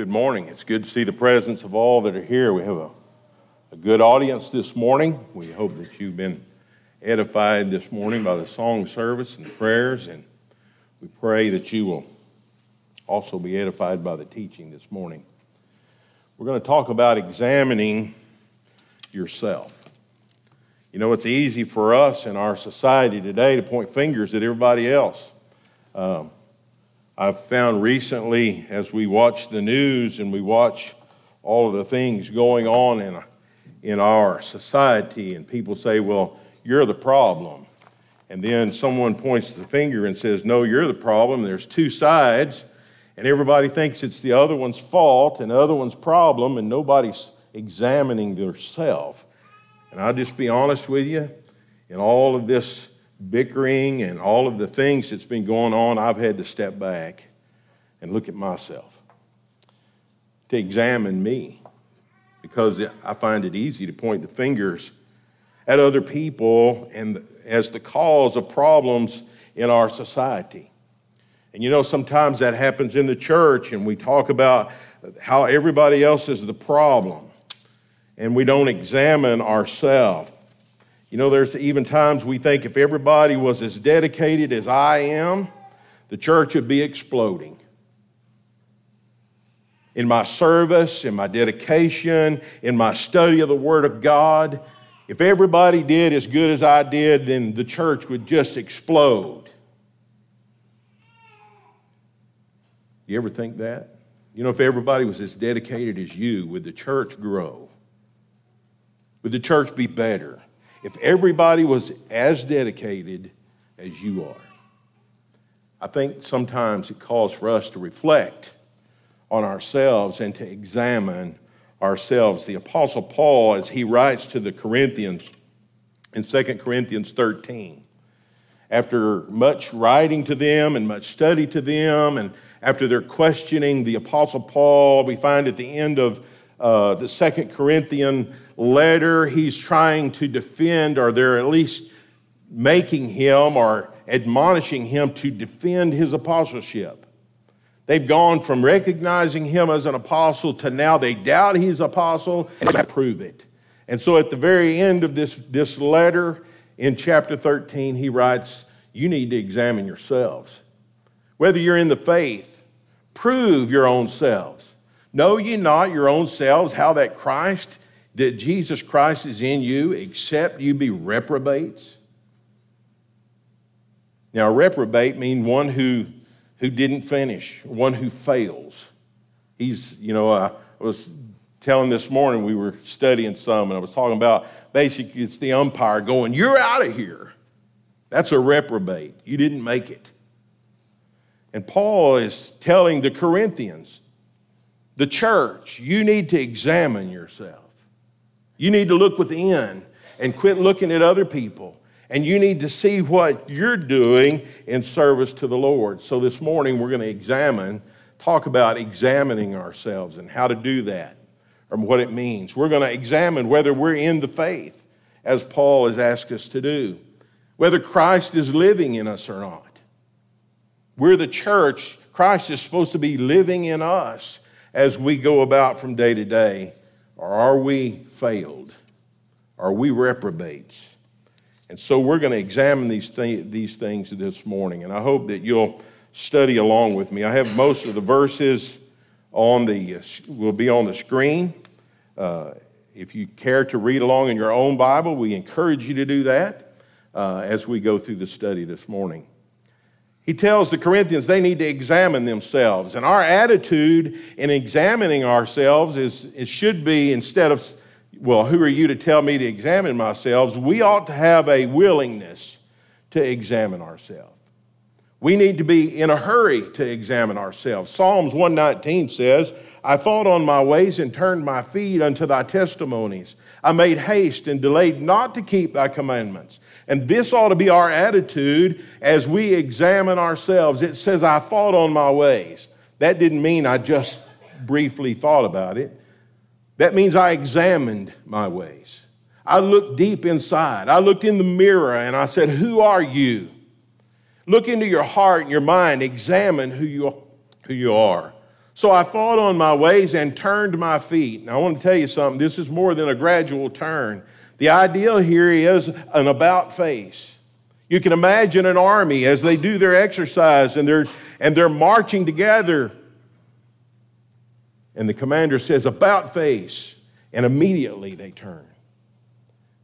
Good morning. It's good to see the presence of all that are here. We have a, a good audience this morning. We hope that you've been edified this morning by the song service and the prayers, and we pray that you will also be edified by the teaching this morning. We're going to talk about examining yourself. You know, it's easy for us in our society today to point fingers at everybody else. Um, I've found recently, as we watch the news and we watch all of the things going on in, in our society, and people say, Well, you're the problem. And then someone points the finger and says, No, you're the problem. There's two sides, and everybody thinks it's the other one's fault and the other one's problem, and nobody's examining themselves. And I'll just be honest with you, in all of this bickering and all of the things that's been going on, I've had to step back and look at myself, to examine me, because I find it easy to point the fingers at other people and as the cause of problems in our society. And you know, sometimes that happens in the church, and we talk about how everybody else is the problem and we don't examine ourselves. You know, there's even times we think if everybody was as dedicated as I am, the church would be exploding. In my service, in my dedication, in my study of the Word of God, if everybody did as good as I did, then the church would just explode. You ever think that? You know, if everybody was as dedicated as you, would the church grow? Would the church be better if everybody was as dedicated as you are? I think sometimes it calls for us to reflect on ourselves and to examine ourselves. The Apostle Paul, as he writes to the Corinthians in 2 Corinthians 13, after much writing to them and much study to them, and after their questioning the Apostle Paul, we find at the end of uh, the Second Corinthian letter, he's trying to defend, or they're at least making him or admonishing him to defend his apostleship. They've gone from recognizing him as an apostle to now they doubt he's apostle and they prove it. And so at the very end of this, this letter in chapter 13, he writes, You need to examine yourselves. Whether you're in the faith, prove your own selves. Know ye not your own selves how that Christ that Jesus Christ is in you, except you be reprobates? Now, reprobate means one who, who didn't finish, one who fails. He's, you know, I was telling this morning, we were studying some, and I was talking about basically it's the umpire going, You're out of here. That's a reprobate. You didn't make it. And Paul is telling the Corinthians, the church, you need to examine yourself. You need to look within and quit looking at other people. And you need to see what you're doing in service to the Lord. So this morning we're going to examine, talk about examining ourselves and how to do that and what it means. We're going to examine whether we're in the faith, as Paul has asked us to do, whether Christ is living in us or not. We're the church. Christ is supposed to be living in us as we go about from day to day. Or are we failed? Are we reprobates? And so we're going to examine these, th- these things this morning, and I hope that you'll study along with me. I have most of the verses on the will be on the screen. Uh, if you care to read along in your own Bible, we encourage you to do that uh, as we go through the study this morning he tells the Corinthians they need to examine themselves. And our attitude in examining ourselves is it should be instead of, well, who are you to tell me to examine myself? We ought to have a willingness to examine ourselves. We need to be in a hurry to examine ourselves. Psalms 119 says, I thought on my ways and turned my feet unto thy testimonies. I made haste and delayed not to keep thy commandments. And this ought to be our attitude as we examine ourselves. It says, I thought on my ways. That didn't mean I just briefly thought about it. That means I examined my ways. I looked deep inside. I looked in the mirror and I said, Who are you? Look into your heart and your mind. Examine who you, who you are. So I thought on my ways and turned my feet. Now I want to tell you something. This is more than a gradual turn. The idea here is an about face. You can imagine an army as they do their exercise and they're, and they're marching together. And the commander says, about face. And immediately they turn.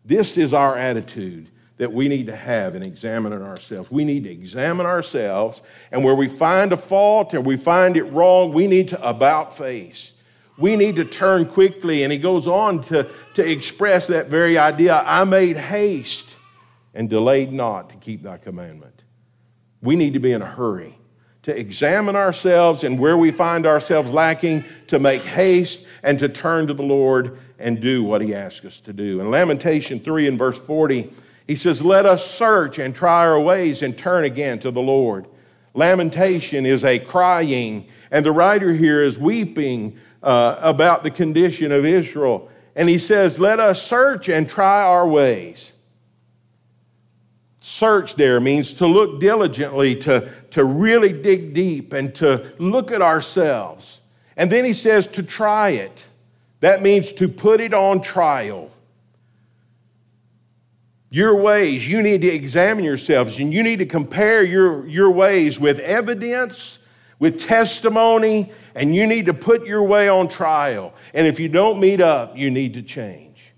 This is our attitude that we need to have in examining ourselves. We need to examine ourselves, and where we find a fault and we find it wrong, we need to about face. We need to turn quickly. And he goes on to, to express that very idea I made haste and delayed not to keep thy commandment. We need to be in a hurry to examine ourselves and where we find ourselves lacking, to make haste and to turn to the Lord and do what he asks us to do. In Lamentation 3 and verse 40, he says, Let us search and try our ways and turn again to the Lord. Lamentation is a crying, and the writer here is weeping uh, about the condition of Israel. And he says, Let us search and try our ways. Search there means to look diligently, to, to really dig deep, and to look at ourselves. And then he says to try it. That means to put it on trial your ways. You need to examine yourselves and you need to compare your, your ways with evidence, with testimony, and you need to put your way on trial. And if you don't meet up, you need to change.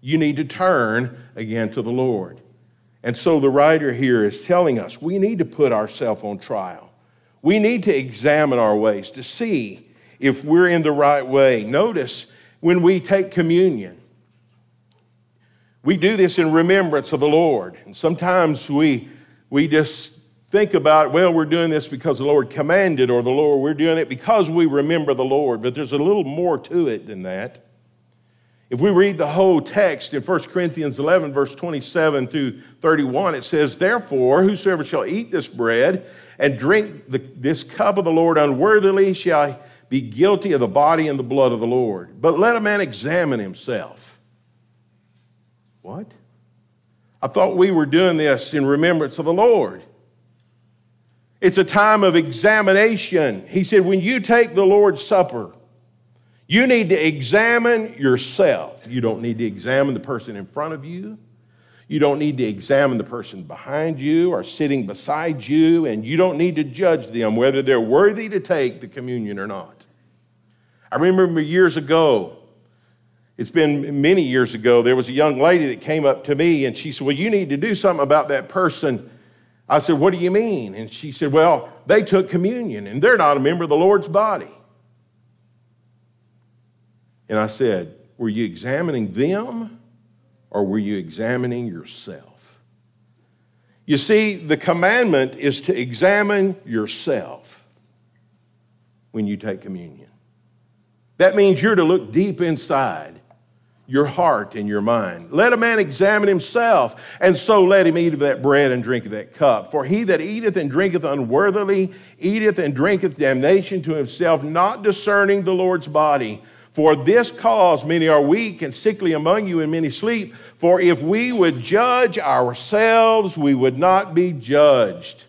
You need to turn again to the Lord. And so the writer here is telling us we need to put ourselves on trial. We need to examine our ways to see if we're in the right way. Notice when we take communion, we do this in remembrance of the Lord. And sometimes we, we just think about, well, we're doing this because the Lord commanded, or the Lord, we're doing it because we remember the Lord. But there's a little more to it than that. If we read the whole text in 1 Corinthians 11, verse 27 through 31, it says, Therefore, whosoever shall eat this bread and drink the, this cup of the Lord unworthily shall be guilty of the body and the blood of the Lord. But let a man examine himself what? I thought we were doing this in remembrance of the Lord. It's a time of examination. He said, when you take the Lord's Supper, you need to examine yourself. You don't need to examine the person in front of you. You don't need to examine the person behind you or sitting beside you, and you don't need to judge them whether they're worthy to take the communion or not. I remember years ago, it's been many years ago. There was a young lady that came up to me and she said, Well, you need to do something about that person. I said, What do you mean? And she said, Well, they took communion and they're not a member of the Lord's body. And I said, Were you examining them or were you examining yourself? You see, the commandment is to examine yourself when you take communion. That means you're to look deep inside your heart and your mind. Let a man examine himself, and so let him eat of that bread and drink of that cup. For he that eateth and drinketh unworthily eateth and drinketh damnation to himself, not discerning the Lord's body. For this cause many are weak and sickly among you, and many sleep. For if we would judge ourselves, we would not be judged.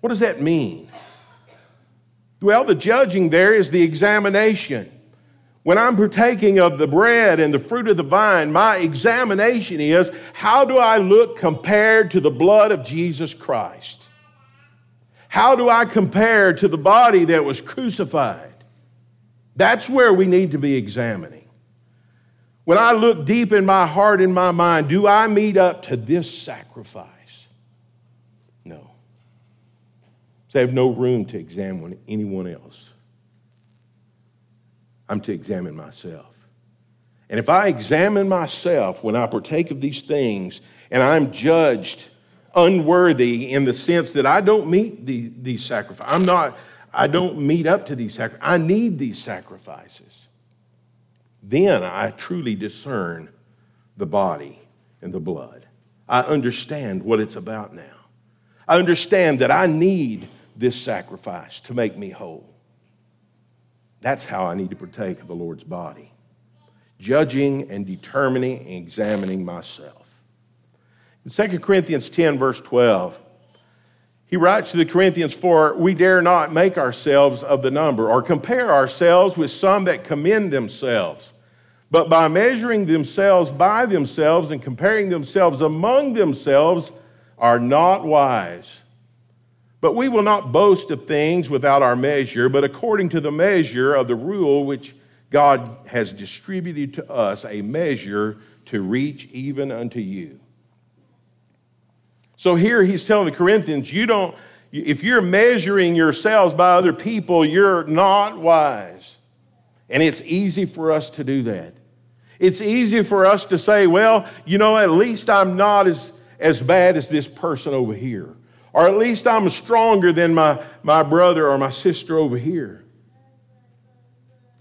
What does that mean? Well, the judging there is the examination. When I'm partaking of the bread and the fruit of the vine, my examination is how do I look compared to the blood of Jesus Christ? How do I compare to the body that was crucified? That's where we need to be examining. When I look deep in my heart and my mind, do I meet up to this sacrifice? No. So I have no room to examine anyone else. I'm to examine myself. And if I examine myself when I partake of these things and I'm judged unworthy in the sense that I don't meet the, these sacrifices, I'm not, I don't meet up to these sacrifices, I need these sacrifices, then I truly discern the body and the blood. I understand what it's about now. I understand that I need this sacrifice to make me whole. That's how I need to partake of the Lord's body judging and determining and examining myself. In 2 Corinthians 10, verse 12, He writes to the Corinthians, For we dare not make ourselves of the number or compare ourselves with some that commend themselves. But by measuring themselves by themselves and comparing themselves among themselves are not wise. But we will not boast of things without our measure, but according to the measure of the rule which God has distributed to us, a measure to reach even unto you. So here he's telling the Corinthians, you don't, if you're measuring yourselves by other people, you're not wise. And it's easy for us to do that. It's easy for us to say, well, you know, at least I'm not as, as bad as this person over here. Or at least I'm stronger than my, my brother or my sister over here.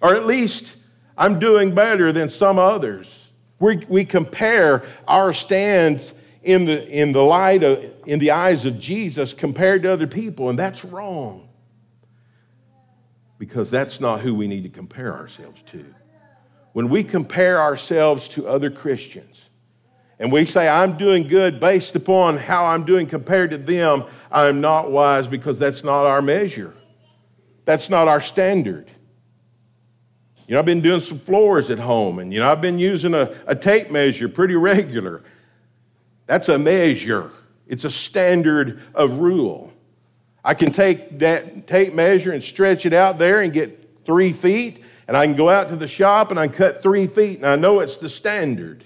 Or at least I'm doing better than some others. We, we compare our stands in the, in the light of, in the eyes of Jesus compared to other people, and that's wrong. Because that's not who we need to compare ourselves to. When we compare ourselves to other Christians, and we say, I'm doing good based upon how I'm doing compared to them, I'm not wise because that's not our measure. That's not our standard. You know, I've been doing some floors at home, and you know, I've been using a, a tape measure pretty regular. That's a measure, it's a standard of rule. I can take that tape measure and stretch it out there and get three feet, and I can go out to the shop and I cut three feet, and I know it's the standard.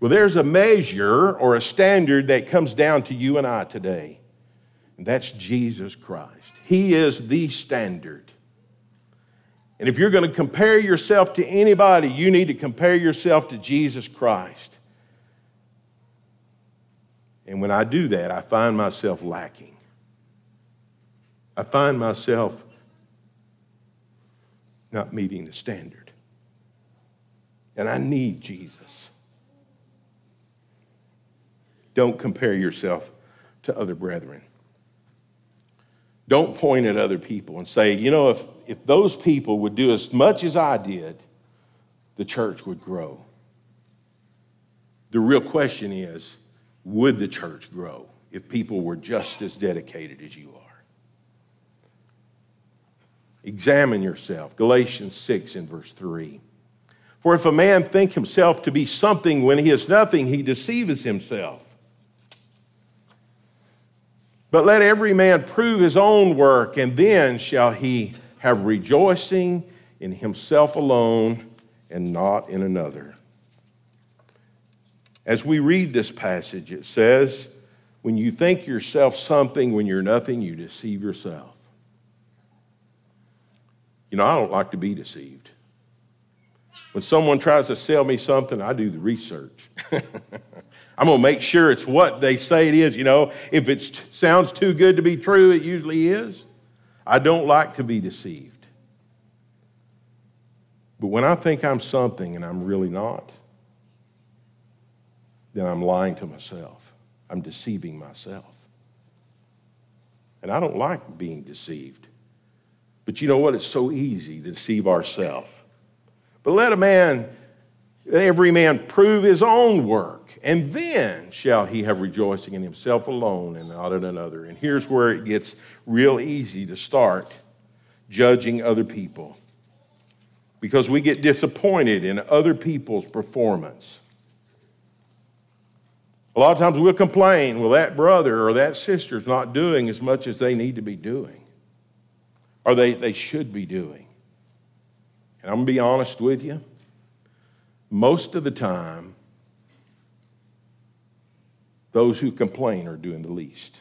Well, there's a measure or a standard that comes down to you and I today, and that's Jesus Christ. He is the standard. And if you're going to compare yourself to anybody, you need to compare yourself to Jesus Christ. And when I do that, I find myself lacking. I find myself not meeting the standard. And I need Jesus. Don't compare yourself to other brethren. Don't point at other people and say, you know, if, if those people would do as much as I did, the church would grow. The real question is would the church grow if people were just as dedicated as you are? Examine yourself. Galatians 6 and verse 3. For if a man think himself to be something when he is nothing, he deceives himself. But let every man prove his own work, and then shall he have rejoicing in himself alone and not in another. As we read this passage, it says, When you think yourself something when you're nothing, you deceive yourself. You know, I don't like to be deceived. When someone tries to sell me something, I do the research. I'm going to make sure it's what they say it is. You know, if it sounds too good to be true, it usually is. I don't like to be deceived. But when I think I'm something and I'm really not, then I'm lying to myself. I'm deceiving myself. And I don't like being deceived. But you know what? It's so easy to deceive ourselves. But let a man, every man, prove his own work, and then shall he have rejoicing in himself alone and not in another. And here's where it gets real easy to start judging other people because we get disappointed in other people's performance. A lot of times we'll complain, well, that brother or that sister's not doing as much as they need to be doing, or they, they should be doing. And I'm going to be honest with you. Most of the time, those who complain are doing the least.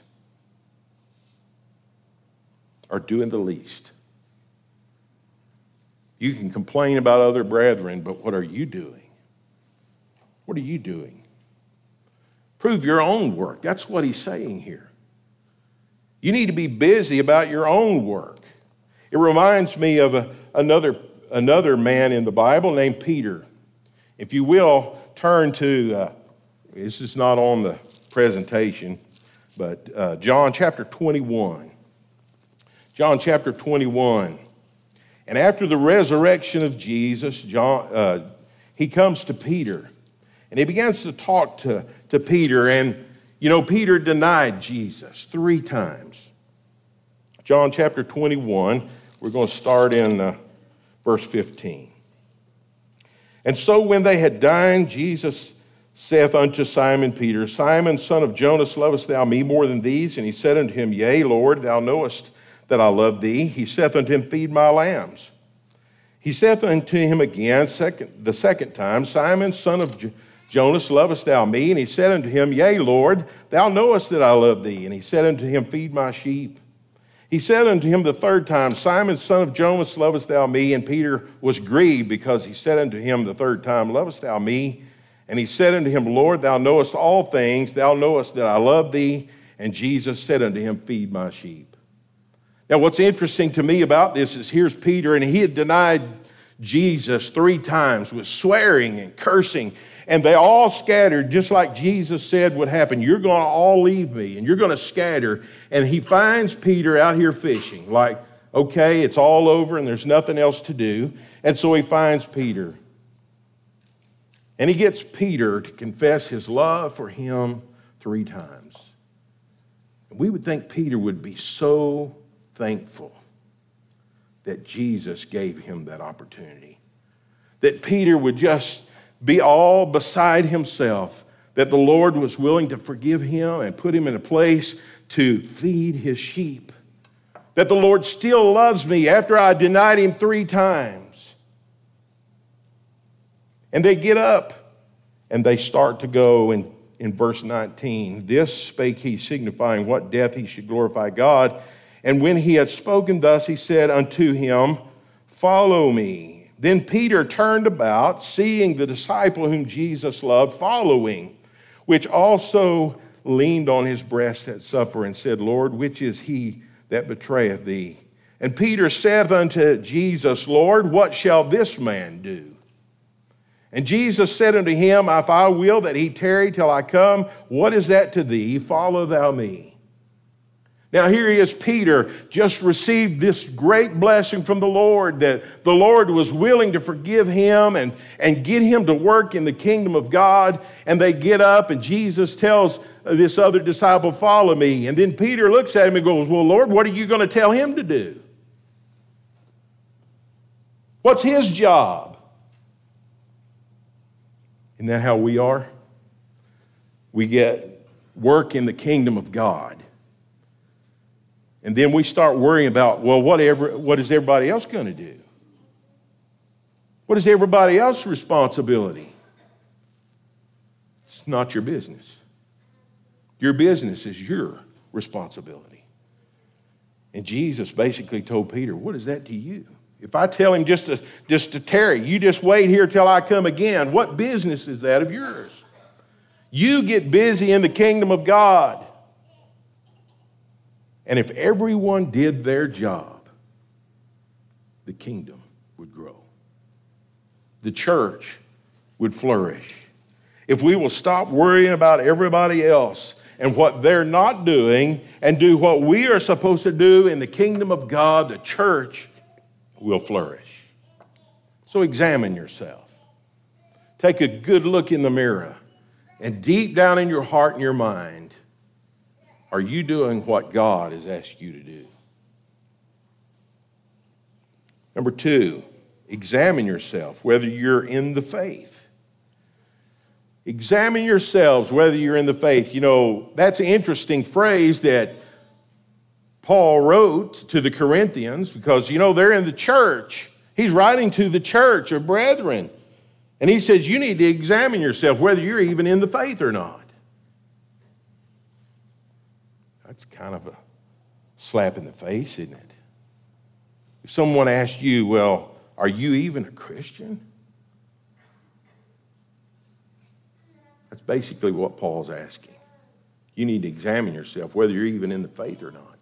Are doing the least. You can complain about other brethren, but what are you doing? What are you doing? Prove your own work. That's what he's saying here. You need to be busy about your own work. It reminds me of a, another, another man in the Bible named Peter. If you will, turn to, uh, this is not on the presentation, but uh, John chapter 21. John chapter 21. And after the resurrection of Jesus, John, uh, he comes to Peter and he begins to talk to to Peter. And, You know, Peter denied Jesus three times. John chapter 21, we're going to start in uh, verse 15. And so when they had dined, Jesus saith unto Simon Peter, Simon, son of Jonas, lovest thou me more than these? And he said unto him, Yea, Lord, thou knowest that I love thee. He saith unto him, Feed my lambs. He saith unto him again, second, the second time, Simon, son of Jonas, lovest thou me? And he said unto him, Yea, Lord, thou knowest that I love thee. And he said unto him, Feed my sheep. He said unto him the third time, Simon, son of Jonas, lovest thou me? And Peter was grieved because he said unto him the third time, Lovest thou me? And he said unto him, Lord, thou knowest all things, thou knowest that I love thee. And Jesus said unto him, Feed my sheep. Now, what's interesting to me about this is here's Peter, and he had denied Jesus three times with swearing and cursing, and they all scattered, just like Jesus said would happen. You're going to all leave me, and you're going to scatter. And he finds Peter out here fishing, like, okay, it's all over, and there's nothing else to do. And so he finds Peter. And he gets Peter to confess his love for him three times. And we would think Peter would be so thankful that Jesus gave him that opportunity. That Peter would just be all beside himself, that the Lord was willing to forgive him and put him in a place to feed his sheep. That the Lord still loves me after I denied him three times. And they get up and they start to go in, in verse 19. This spake he, signifying what death he should glorify God. And when he had spoken thus, he said unto him, Follow me. Then Peter turned about, seeing the disciple whom Jesus loved following, which also leaned on his breast at supper and said, Lord, which is he that betrayeth thee? And Peter said unto Jesus, Lord, what shall this man do? And Jesus said unto him, If I will that he tarry till I come, what is that to thee? Follow thou me. Now, here he is, Peter, just received this great blessing from the Lord that the Lord was willing to forgive him and, and get him to work in the kingdom of God. And they get up, and Jesus tells this other disciple, Follow me. And then Peter looks at him and goes, Well, Lord, what are you going to tell him to do? What's his job? Isn't that how we are? We get work in the kingdom of God. And then we start worrying about, well, whatever, what is everybody else going to do? What is everybody else's responsibility? It's not your business. Your business is your responsibility. And Jesus basically told Peter, What is that to you? If I tell him just to, just to tarry, you just wait here till I come again, what business is that of yours? You get busy in the kingdom of God. And if everyone did their job, the kingdom would grow. The church would flourish. If we will stop worrying about everybody else and what they're not doing and do what we are supposed to do in the kingdom of God, the church will flourish. So examine yourself. Take a good look in the mirror and deep down in your heart and your mind, are you doing what God has asked you to do? Number two, examine yourself whether you're in the faith. Examine yourselves whether you're in the faith. You know, that's an interesting phrase that Paul wrote to the Corinthians because, you know, they're in the church. He's writing to the church of brethren. And he says, you need to examine yourself whether you're even in the faith or not. Kind of a slap in the face, isn't it? If someone asks you, well, are you even a Christian? That's basically what Paul's asking. You need to examine yourself whether you're even in the faith or not.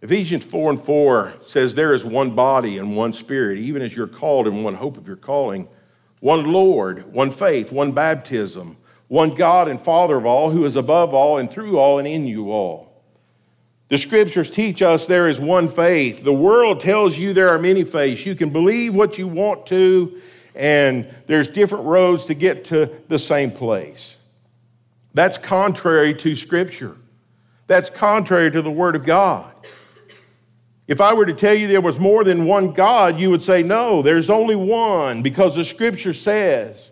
Ephesians 4 and 4 says, There is one body and one spirit, even as you're called in one hope of your calling, one Lord, one faith, one baptism, one God and Father of all, who is above all and through all and in you all. The scriptures teach us there is one faith. The world tells you there are many faiths. You can believe what you want to, and there's different roads to get to the same place. That's contrary to Scripture. That's contrary to the Word of God. If I were to tell you there was more than one God, you would say, no, there's only one because the Scripture says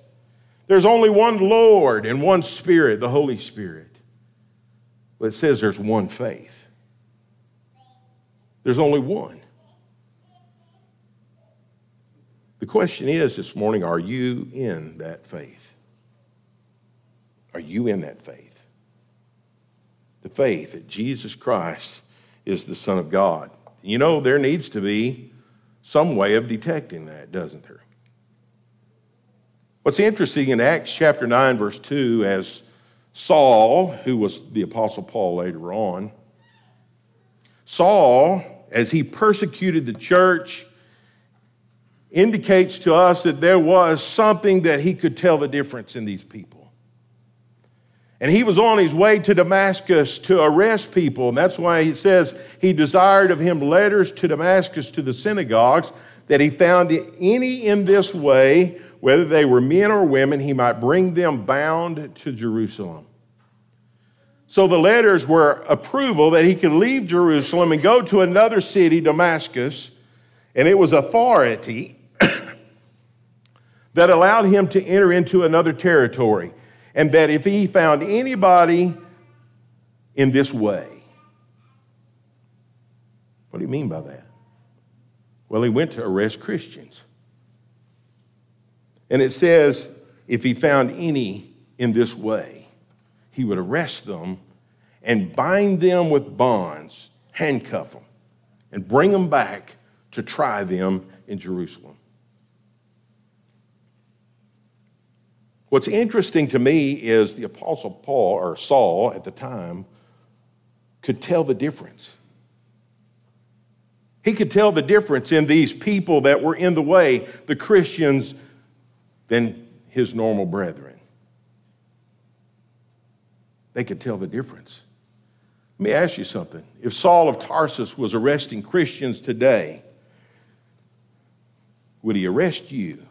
there's only one Lord and one Spirit, the Holy Spirit. But it says there's one faith. There's only one. The question is this morning are you in that faith? Are you in that faith? The faith that Jesus Christ is the Son of God. You know, there needs to be some way of detecting that, doesn't there? What's interesting in Acts chapter 9, verse 2, as Saul, who was the Apostle Paul later on, Saul, as he persecuted the church, indicates to us that there was something that he could tell the difference in these people. And he was on his way to Damascus to arrest people. And that's why he says he desired of him letters to Damascus to the synagogues that he found any in this way, whether they were men or women, he might bring them bound to Jerusalem. So the letters were approval that he could leave Jerusalem and go to another city, Damascus, and it was authority that allowed him to enter into another territory and that if he found anybody in this way, what do you mean by that? Well, he went to arrest Christians. And it says, if he found any in this way, he would arrest them and bind them with bonds, handcuff them, and bring them back to try them in Jerusalem. What's interesting to me is the Apostle Paul, or Saul at the time, could tell the difference. He could tell the difference in these people that were in the way, the Christians, than his normal brethren. They could tell the difference. Let me ask you something. If Saul of Tarsus was arresting Christians today, would he arrest you?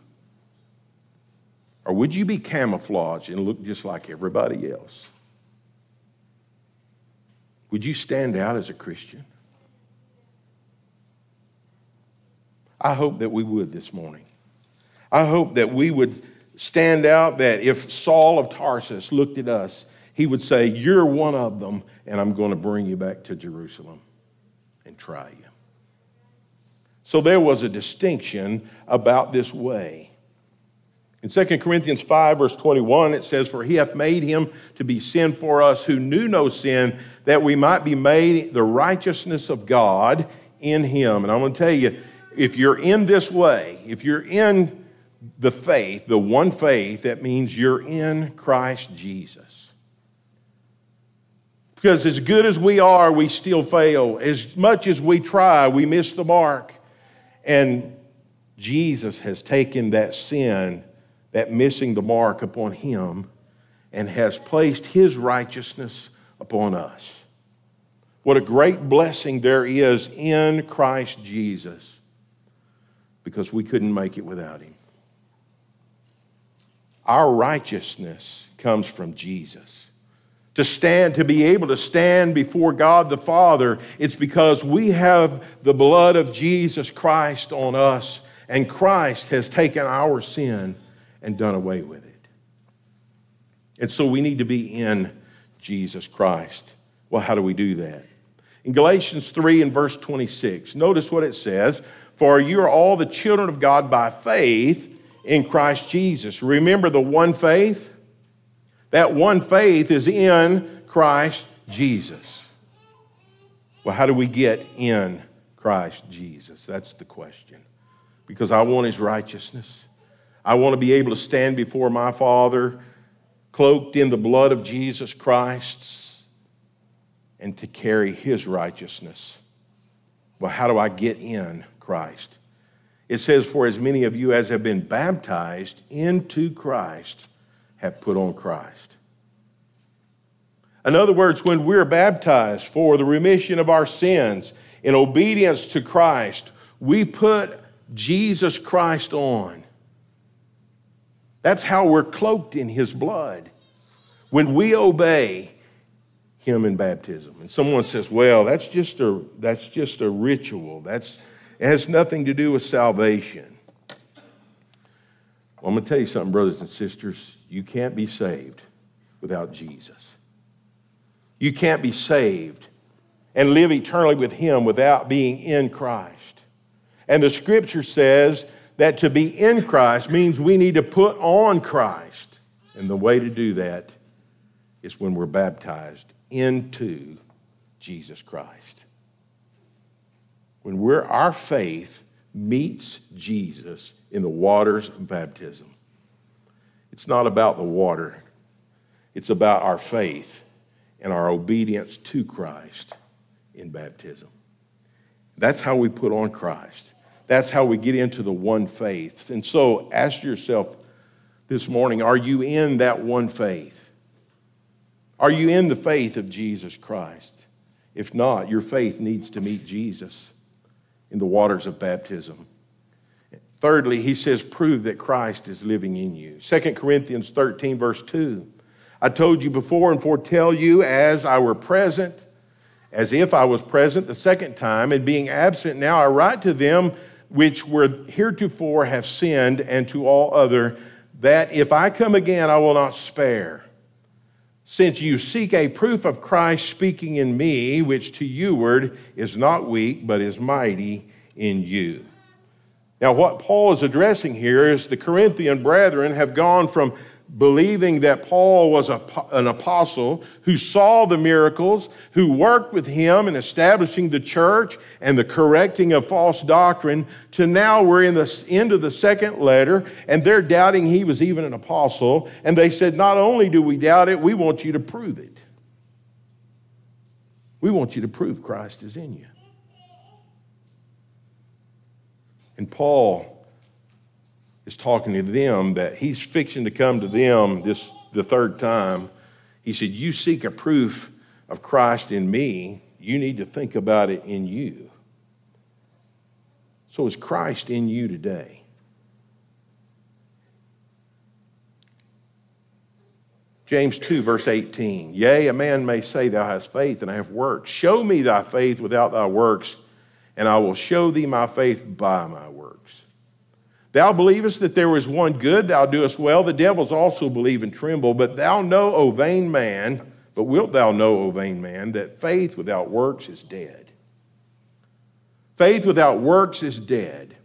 Or would you be camouflaged and look just like everybody else? Would you stand out as a Christian? I hope that we would this morning. I hope that we would stand out that if Saul of Tarsus looked at us, he would say, You're one of them, and I'm going to bring you back to Jerusalem and try you. So there was a distinction about this way. In 2 Corinthians 5, verse 21, it says, For he hath made him to be sin for us who knew no sin, that we might be made the righteousness of God in him. And I'm going to tell you, if you're in this way, if you're in the faith, the one faith, that means you're in Christ Jesus. Because as good as we are, we still fail. As much as we try, we miss the mark. And Jesus has taken that sin that missing the mark upon him and has placed his righteousness upon us. What a great blessing there is in Christ Jesus because we couldn't make it without him. Our righteousness comes from Jesus. To stand, to be able to stand before God the Father, it's because we have the blood of Jesus Christ on us, and Christ has taken our sin and done away with it. And so we need to be in Jesus Christ. Well, how do we do that? In Galatians 3 and verse 26, notice what it says For you are all the children of God by faith in Christ Jesus. Remember the one faith? That one faith is in Christ Jesus. Well, how do we get in Christ Jesus? That's the question. Because I want his righteousness. I want to be able to stand before my Father cloaked in the blood of Jesus Christ and to carry his righteousness. Well, how do I get in Christ? It says, For as many of you as have been baptized into Christ have put on Christ. In other words, when we're baptized for the remission of our sins in obedience to Christ, we put Jesus Christ on. That's how we're cloaked in his blood. When we obey him in baptism. And someone says, well, that's just a, that's just a ritual. That's, it has nothing to do with salvation. Well, I'm going to tell you something, brothers and sisters. You can't be saved without Jesus. You can't be saved and live eternally with Him without being in Christ. And the scripture says that to be in Christ means we need to put on Christ. And the way to do that is when we're baptized into Jesus Christ. When we're, our faith meets Jesus in the waters of baptism. It's not about the water, it's about our faith and our obedience to Christ in baptism. That's how we put on Christ. That's how we get into the one faith. And so ask yourself this morning are you in that one faith? Are you in the faith of Jesus Christ? If not, your faith needs to meet Jesus in the waters of baptism. Thirdly, he says, prove that Christ is living in you. 2 Corinthians 13, verse 2. I told you before and foretell you as I were present, as if I was present the second time, and being absent now, I write to them which were heretofore have sinned, and to all other, that if I come again, I will not spare. Since you seek a proof of Christ speaking in me, which to youward is not weak, but is mighty in you. Now, what Paul is addressing here is the Corinthian brethren have gone from believing that Paul was a, an apostle who saw the miracles, who worked with him in establishing the church and the correcting of false doctrine, to now we're in the end of the second letter and they're doubting he was even an apostle. And they said, Not only do we doubt it, we want you to prove it. We want you to prove Christ is in you. And Paul is talking to them that he's fixing to come to them this the third time. He said, You seek a proof of Christ in me, you need to think about it in you. So is Christ in you today? James 2, verse 18. Yea, a man may say, Thou hast faith, and I have works. Show me thy faith without thy works, and I will show thee my faith by my works. Thou believest that there is one God, thou doest well. The devils also believe and tremble. But thou know, O vain man, but wilt thou know, O vain man, that faith without works is dead? Faith without works is dead.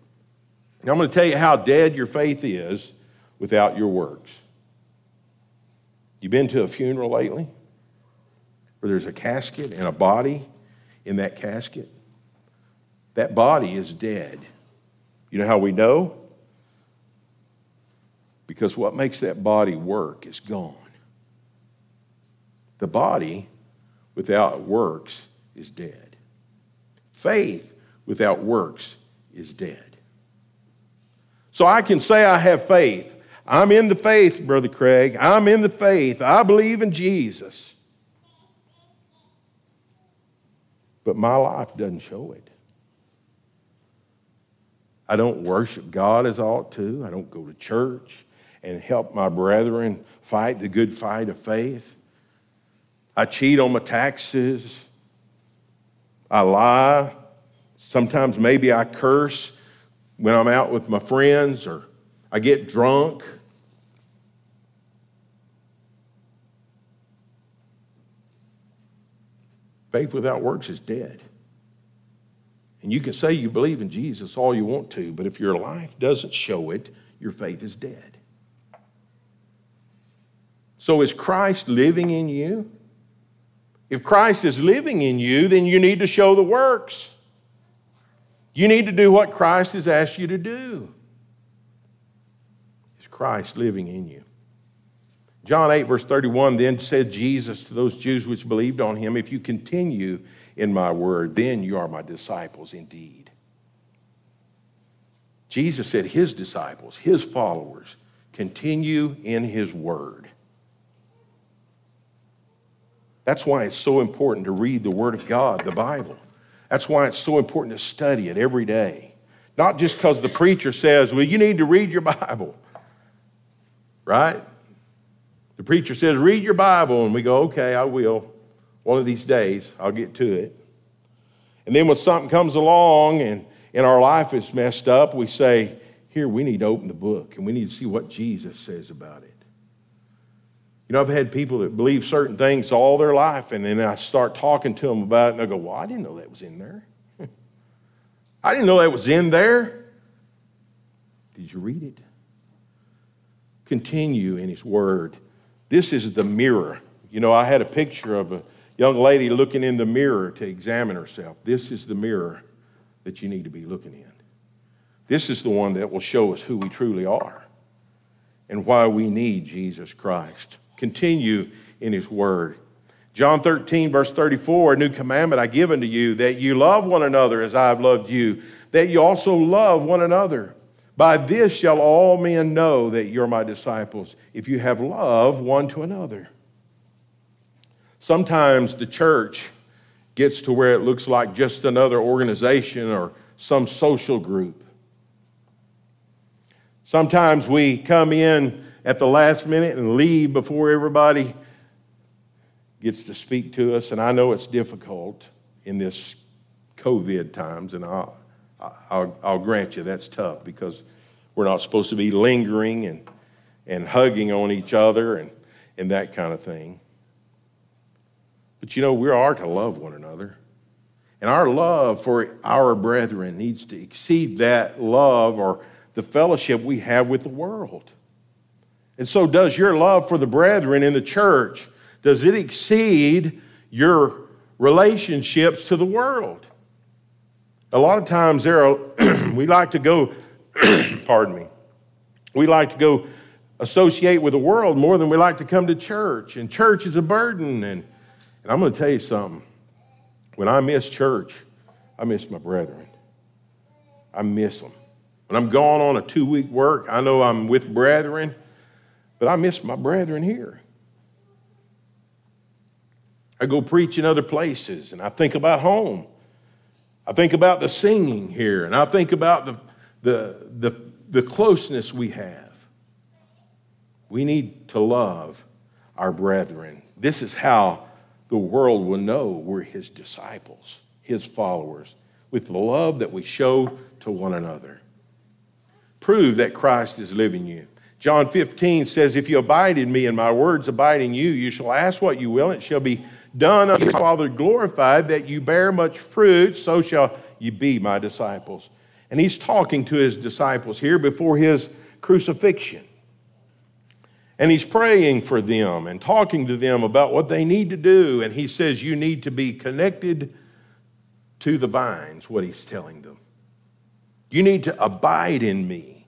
Now I'm going to tell you how dead your faith is without your works. You been to a funeral lately? Where there's a casket and a body in that casket? That body is dead. You know how we know? Because what makes that body work is gone. The body without works is dead. Faith without works is dead. So I can say I have faith. I'm in the faith, Brother Craig. I'm in the faith. I believe in Jesus. But my life doesn't show it. I don't worship God as I ought to. I don't go to church and help my brethren fight the good fight of faith. I cheat on my taxes. I lie. Sometimes maybe I curse when I'm out with my friends or I get drunk. Faith without works is dead. And you can say you believe in Jesus all you want to, but if your life doesn't show it, your faith is dead. So is Christ living in you? If Christ is living in you, then you need to show the works. You need to do what Christ has asked you to do. Is Christ living in you? John 8, verse 31 then said Jesus to those Jews which believed on him, If you continue in my word, then you are my disciples indeed. Jesus said his disciples, his followers, continue in his word. That's why it's so important to read the Word of God, the Bible. That's why it's so important to study it every day. Not just because the preacher says, well, you need to read your Bible, right? The preacher says, Read your Bible. And we go, Okay, I will. One of these days, I'll get to it. And then when something comes along and in our life is messed up, we say, Here, we need to open the book and we need to see what Jesus says about it. You know, I've had people that believe certain things all their life, and then I start talking to them about it, and they go, Well, I didn't know that was in there. I didn't know that was in there. Did you read it? Continue in His Word. This is the mirror. You know, I had a picture of a young lady looking in the mirror to examine herself. This is the mirror that you need to be looking in. This is the one that will show us who we truly are and why we need Jesus Christ continue in his word. John 13, verse 34, a new commandment I give unto you, that you love one another as I have loved you, that you also love one another. By this shall all men know that you're my disciples, if you have love one to another. Sometimes the church gets to where it looks like just another organization or some social group. Sometimes we come in at the last minute and leave before everybody gets to speak to us. And I know it's difficult in this COVID times, and I'll, I'll, I'll grant you that's tough because we're not supposed to be lingering and, and hugging on each other and, and that kind of thing. But you know, we are to love one another. And our love for our brethren needs to exceed that love or the fellowship we have with the world. And so, does your love for the brethren in the church, does it exceed your relationships to the world? A lot of times there are, we like to go, pardon me, we like to go associate with the world more than we like to come to church. And church is a burden. And, and I'm going to tell you something. When I miss church, I miss my brethren. I miss them. When I'm gone on a two week work, I know I'm with brethren, but I miss my brethren here. I go preach in other places and I think about home. I think about the singing here and I think about the, the, the, the closeness we have. We need to love our brethren. This is how the world will know we're his disciples, his followers, with the love that we show to one another. Prove that Christ is living you. John 15 says, If you abide in me and my words abide in you, you shall ask what you will, and it shall be done unto your Father glorified, that you bear much fruit, so shall you be my disciples. And he's talking to his disciples here before his crucifixion. And he's praying for them and talking to them about what they need to do. And he says, You need to be connected to the vines, what he's telling them. You need to abide in me.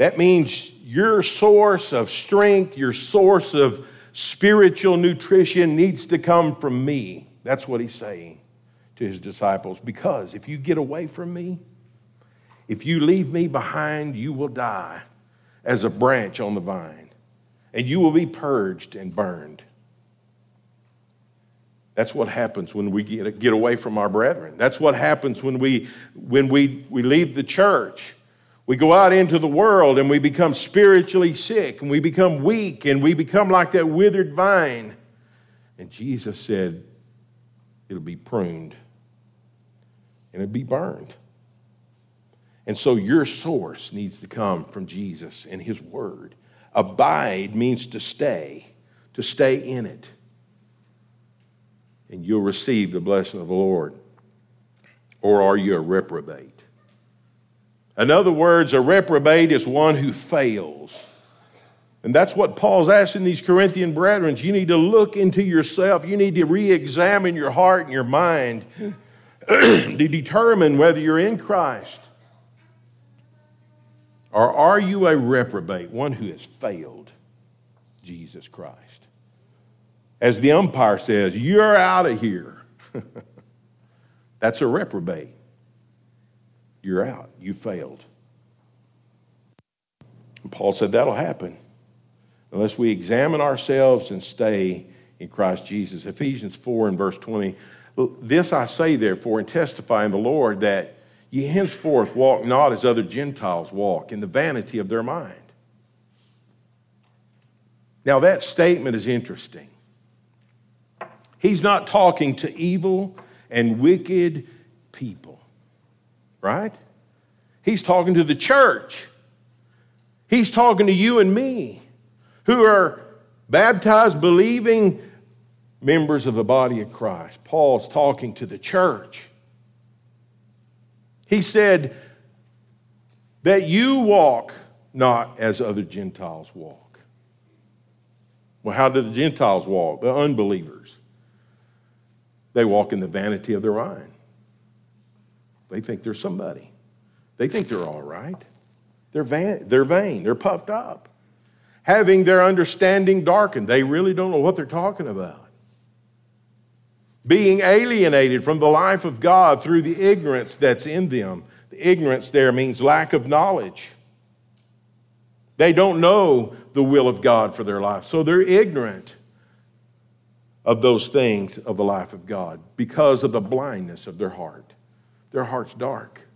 That means your source of strength, your source of spiritual nutrition needs to come from me. That's what he's saying to his disciples. Because if you get away from me, if you leave me behind, you will die as a branch on the vine, and you will be purged and burned. That's what happens when we get, get away from our brethren. That's what happens when we, when we, we leave the church we go out into the world and we become spiritually sick and we become weak and we become like that withered vine. And Jesus said, it'll be pruned and it'll be burned. And so your source needs to come from Jesus and His Word. Abide means to stay, to stay in it. And you'll receive the blessing of the Lord. Or are you a reprobate? In other words, a reprobate is one who fails. And that's what Paul's asking these Corinthian brethren. You need to look into yourself. You need to re examine your heart and your mind to determine whether you're in Christ. Or are you a reprobate, one who has failed Jesus Christ? As the umpire says, you're out of here. That's a reprobate you're out. You failed. And Paul said that'll happen unless we examine ourselves and stay in Christ Jesus. Ephesians 4 and verse 20. This I say, therefore, and testify in the Lord that ye henceforth walk not as other Gentiles walk, in the vanity of their mind. Now, that statement is interesting. He's not talking to evil and wicked people, right? He's talking to the church. He's talking to you and me who are baptized, believing members of the body of Christ. Paul's talking to the church. He said that you walk not as other Gentiles walk. Well, how do the Gentiles walk? The unbelievers. They walk in the vanity of their mind. They think they're somebody. They think they're all right. They're, van- they're vain. They're puffed up. Having their understanding darkened. They really don't know what they're talking about. Being alienated from the life of God through the ignorance that's in them. The ignorance there means lack of knowledge. They don't know the will of God for their life, so they're ignorant of those things of the life of God because of the blindness of their heart. Their heart's dark.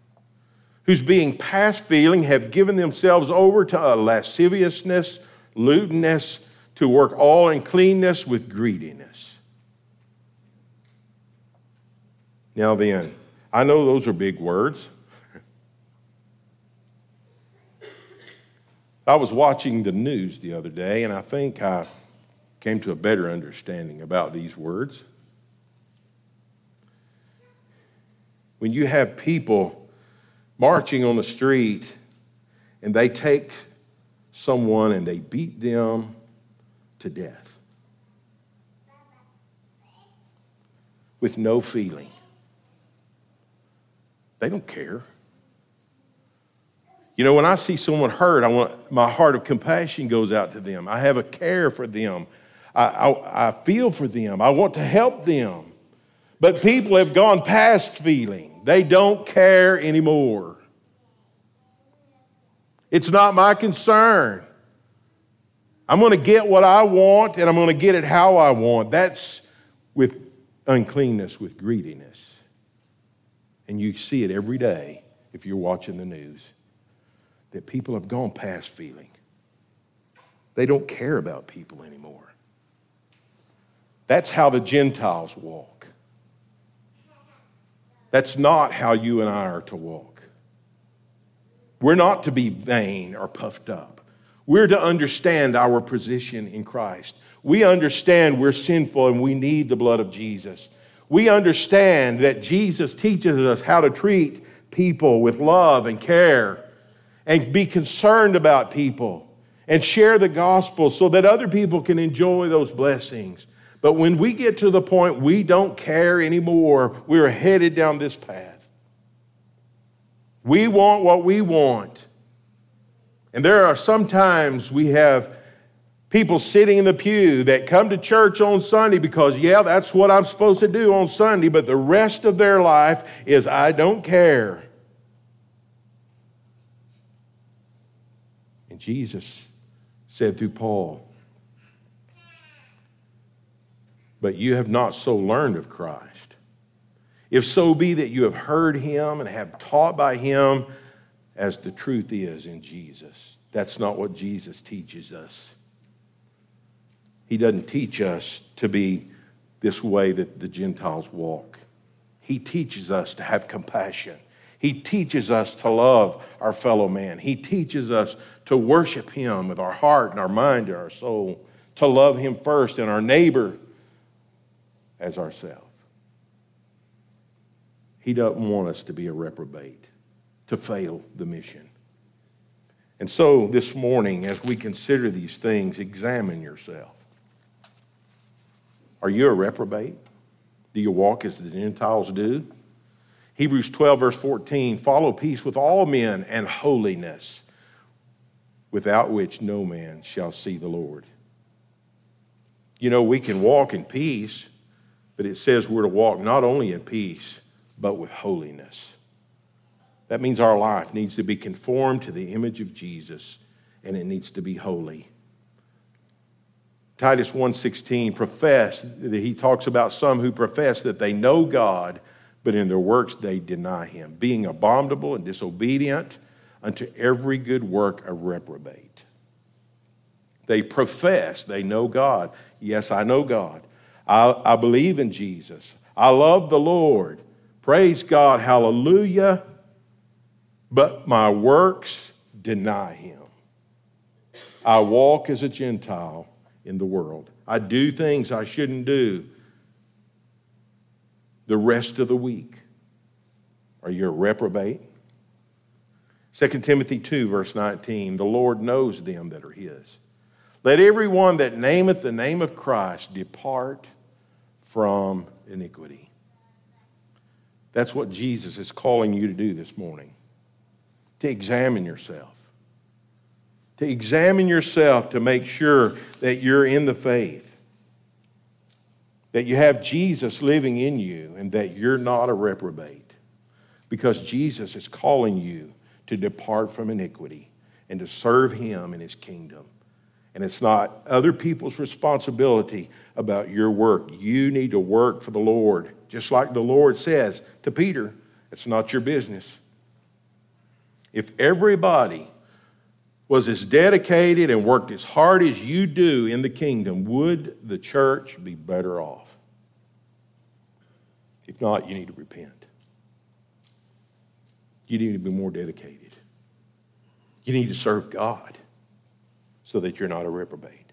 Whose being past feeling have given themselves over to a lasciviousness, lewdness, to work all uncleanness with greediness. Now then, I know those are big words. I was watching the news the other day, and I think I came to a better understanding about these words. When you have people marching on the street and they take someone and they beat them to death with no feeling, they don't care. You know, when I see someone hurt, I want my heart of compassion goes out to them. I have a care for them. I, I, I feel for them. I want to help them. But people have gone past feeling. They don't care anymore. It's not my concern. I'm going to get what I want and I'm going to get it how I want. That's with uncleanness, with greediness. And you see it every day if you're watching the news that people have gone past feeling. They don't care about people anymore. That's how the Gentiles walk. That's not how you and I are to walk. We're not to be vain or puffed up. We're to understand our position in Christ. We understand we're sinful and we need the blood of Jesus. We understand that Jesus teaches us how to treat people with love and care and be concerned about people and share the gospel so that other people can enjoy those blessings. But when we get to the point we don't care anymore, we're headed down this path. We want what we want. And there are sometimes we have people sitting in the pew that come to church on Sunday because, yeah, that's what I'm supposed to do on Sunday, but the rest of their life is, I don't care. And Jesus said through Paul, but you have not so learned of Christ. If so be that you have heard him and have taught by him as the truth is in Jesus. That's not what Jesus teaches us. He doesn't teach us to be this way that the Gentiles walk. He teaches us to have compassion. He teaches us to love our fellow man. He teaches us to worship Him with our heart and our mind and our soul, to love Him first and our neighbor as ourselves. He doesn't want us to be a reprobate, to fail the mission. And so this morning, as we consider these things, examine yourself. Are you a reprobate? Do you walk as the Gentiles do? Hebrews 12, verse 14 follow peace with all men and holiness, without which no man shall see the Lord. You know, we can walk in peace but it says we're to walk not only in peace, but with holiness. That means our life needs to be conformed to the image of Jesus and it needs to be holy. Titus 1:16 profess that he talks about some who profess that they know God but in their works they deny him being abominable and disobedient unto every good work a reprobate. They profess they know God. Yes, I know God. I, I believe in Jesus. I love the Lord. Praise God. Hallelujah. But my works deny him. I walk as a Gentile in the world. I do things I shouldn't do the rest of the week. Are you a reprobate? 2 Timothy 2, verse 19 The Lord knows them that are his. Let everyone that nameth the name of Christ depart from iniquity. That's what Jesus is calling you to do this morning to examine yourself. To examine yourself to make sure that you're in the faith, that you have Jesus living in you, and that you're not a reprobate. Because Jesus is calling you to depart from iniquity and to serve Him in His kingdom. And it's not other people's responsibility about your work. You need to work for the Lord. Just like the Lord says to Peter, it's not your business. If everybody was as dedicated and worked as hard as you do in the kingdom, would the church be better off? If not, you need to repent. You need to be more dedicated. You need to serve God so that you're not a reprobate.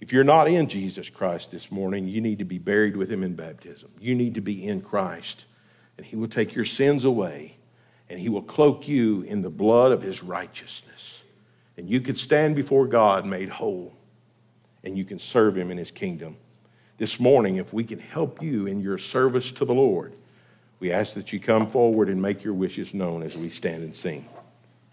If you're not in Jesus Christ this morning, you need to be buried with him in baptism. You need to be in Christ, and he will take your sins away, and he will cloak you in the blood of his righteousness. And you can stand before God made whole, and you can serve him in his kingdom. This morning, if we can help you in your service to the Lord, we ask that you come forward and make your wishes known as we stand and sing.